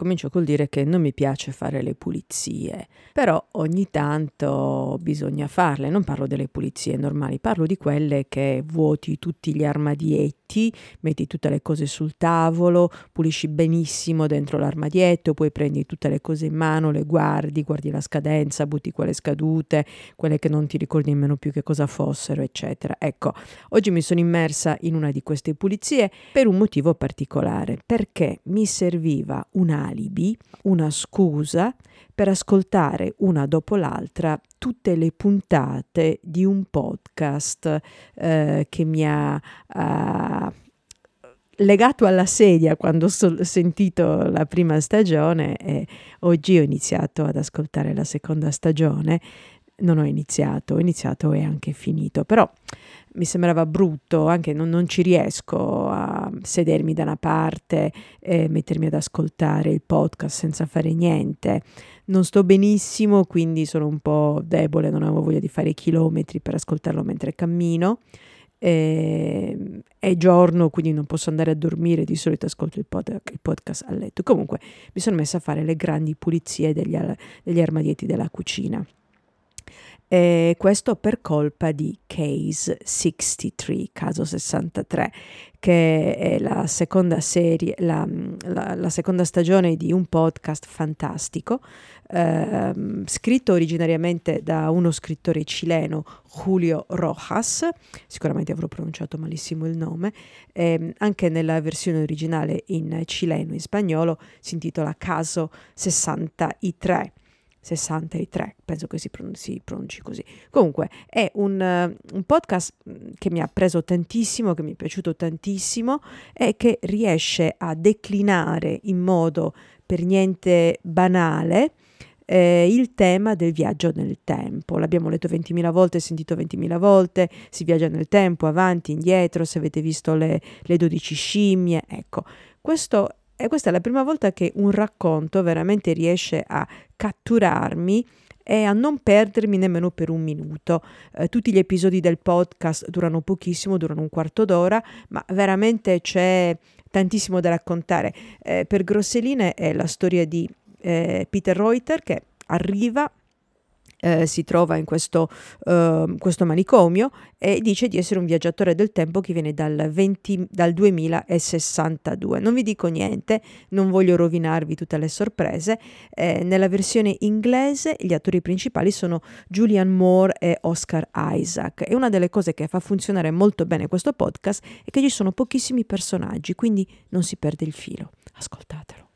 Comincio col dire che non mi piace fare le pulizie, però ogni tanto bisogna farle. Non parlo delle pulizie normali, parlo di quelle che vuoti tutti gli armadietti, metti tutte le cose sul tavolo, pulisci benissimo dentro l'armadietto, poi prendi tutte le cose in mano, le guardi, guardi la scadenza, butti quelle scadute, quelle che non ti ricordi nemmeno più che cosa fossero, eccetera. Ecco, oggi mi sono immersa in una di queste pulizie per un motivo particolare, perché mi serviva una alibi, una scusa per ascoltare una dopo l'altra tutte le puntate di un podcast eh, che mi ha uh, legato alla sedia quando ho sentito la prima stagione e oggi ho iniziato ad ascoltare la seconda stagione. Non ho iniziato, ho iniziato e anche finito, però mi sembrava brutto, anche non, non, ci riesco a sedermi da una parte e mettermi ad ascoltare il podcast senza fare niente. Non sto benissimo, quindi sono un po' debole, non avevo voglia di fare chilometri per ascoltarlo mentre cammino. E, è giorno, quindi non posso andare a dormire, di solito ascolto il, pod, il, podcast a letto. Comunque mi sono messa a fare le grandi pulizie degli, degli armadietti della cucina. E questo per colpa di Case 63, caso 63, che è la seconda serie, la, la, la seconda stagione di un podcast fantastico, eh, scritto originariamente da uno scrittore cileno, Julio Rojas, sicuramente avrò pronunciato malissimo il nome, eh, anche nella versione originale in cileno, in spagnolo, si intitola Caso 63. 63, penso che si, pronunci, si pronunci così. Comunque è un, uh, un, podcast mm, che mi ha preso tantissimo, che mi è piaciuto tantissimo e che riesce a declinare in modo per niente banale eh, il tema del viaggio nel tempo. L'abbiamo letto 20.000 volte, sentito 20.000 volte, si viaggia nel tempo, avanti, indietro, se avete visto le, le 12 scimmie, ecco. Questo e questa è la prima volta che un racconto veramente riesce a catturarmi e a non perdermi nemmeno per un minuto. Eh, tutti gli episodi del podcast durano pochissimo, durano un quarto d'ora, ma veramente c'è tantissimo da raccontare. Eh, per Grosseline è la storia di eh, Peter Reuter che arriva eh, si trova in questo, uh, questo, manicomio e dice di essere un viaggiatore del tempo che viene dal, 20, dal 2062. Non vi dico niente, non voglio rovinarvi tutte le sorprese. Eh, nella versione inglese gli attori principali sono Julian Moore e Oscar Isaac e una delle cose che fa funzionare molto bene questo podcast è che ci sono pochissimi personaggi, quindi non si perde il filo. Ascoltatelo.